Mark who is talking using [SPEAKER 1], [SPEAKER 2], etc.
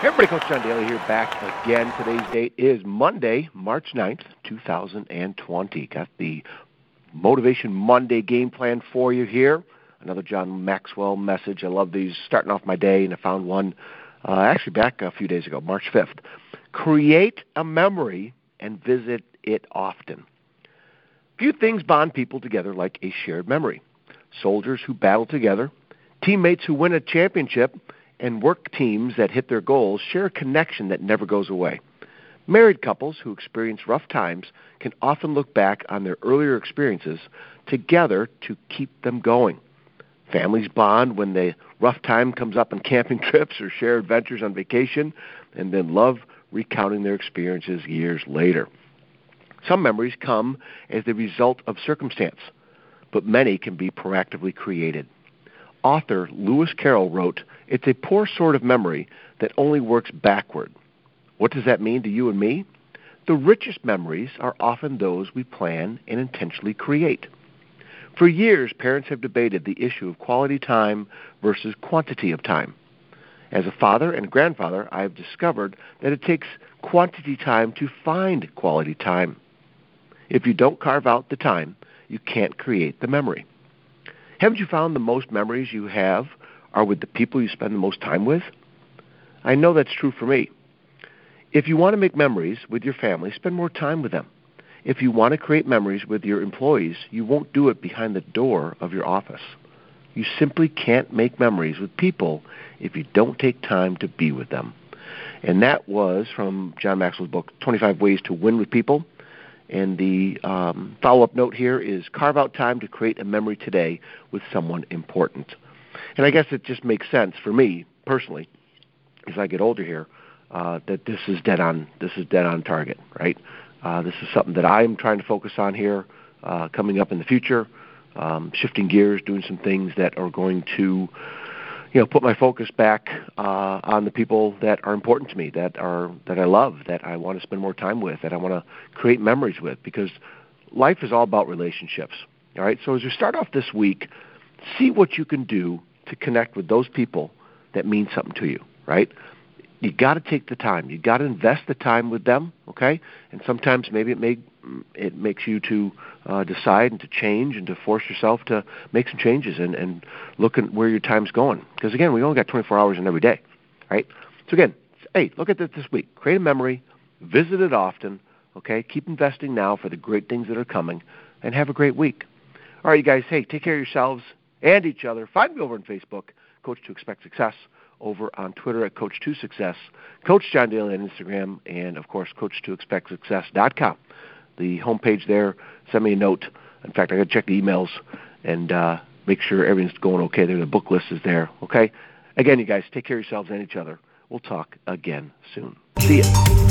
[SPEAKER 1] Everybody, Coach John Daly here back again. Today's date is Monday, March 9th, 2020. Got the Motivation Monday game plan for you here. Another John Maxwell message. I love these starting off my day, and I found one uh, actually back a few days ago, March 5th. Create a memory and visit it often. Few things bond people together like a shared memory. Soldiers who battle together, teammates who win a championship, and work teams that hit their goals share a connection that never goes away. Married couples who experience rough times can often look back on their earlier experiences together to keep them going. Families bond when the rough time comes up on camping trips or share adventures on vacation, and then love recounting their experiences years later. Some memories come as the result of circumstance, but many can be proactively created. Author Lewis Carroll wrote, It's a poor sort of memory that only works backward. What does that mean to you and me? The richest memories are often those we plan and intentionally create. For years, parents have debated the issue of quality time versus quantity of time. As a father and grandfather, I have discovered that it takes quantity time to find quality time. If you don't carve out the time, you can't create the memory. Haven't you found the most memories you have are with the people you spend the most time with? I know that's true for me. If you want to make memories with your family, spend more time with them. If you want to create memories with your employees, you won't do it behind the door of your office. You simply can't make memories with people if you don't take time to be with them. And that was from John Maxwell's book, 25 Ways to Win with People. And the um, follow up note here is carve out time to create a memory today with someone important. And I guess it just makes sense for me personally, as I get older here, uh, that this is dead on. This is dead on target, right? Uh, this is something that I'm trying to focus on here, uh, coming up in the future. Um, shifting gears, doing some things that are going to you know, put my focus back uh, on the people that are important to me, that are that I love, that I want to spend more time with, that I want to create memories with, because life is all about relationships. All right. So as you start off this week, see what you can do to connect with those people that mean something to you. Right you got to take the time. You got to invest the time with them, okay? And sometimes maybe it may it makes you to uh, decide and to change and to force yourself to make some changes and and look at where your time's going. Because again, we only got 24 hours in every day, right? So again, hey, look at this this week. Create a memory, visit it often, okay? Keep investing now for the great things that are coming, and have a great week. All right, you guys. Hey, take care of yourselves and each other. Find me over on Facebook, Coach to Expect Success over on Twitter at Coach2Success, Coach John Daly on Instagram, and of course, Coach2ExpectSuccess.com. The homepage there, send me a note. In fact, I got to check the emails and uh, make sure everything's going okay there. The book list is there, okay? Again, you guys, take care of yourselves and each other. We'll talk again soon. See ya.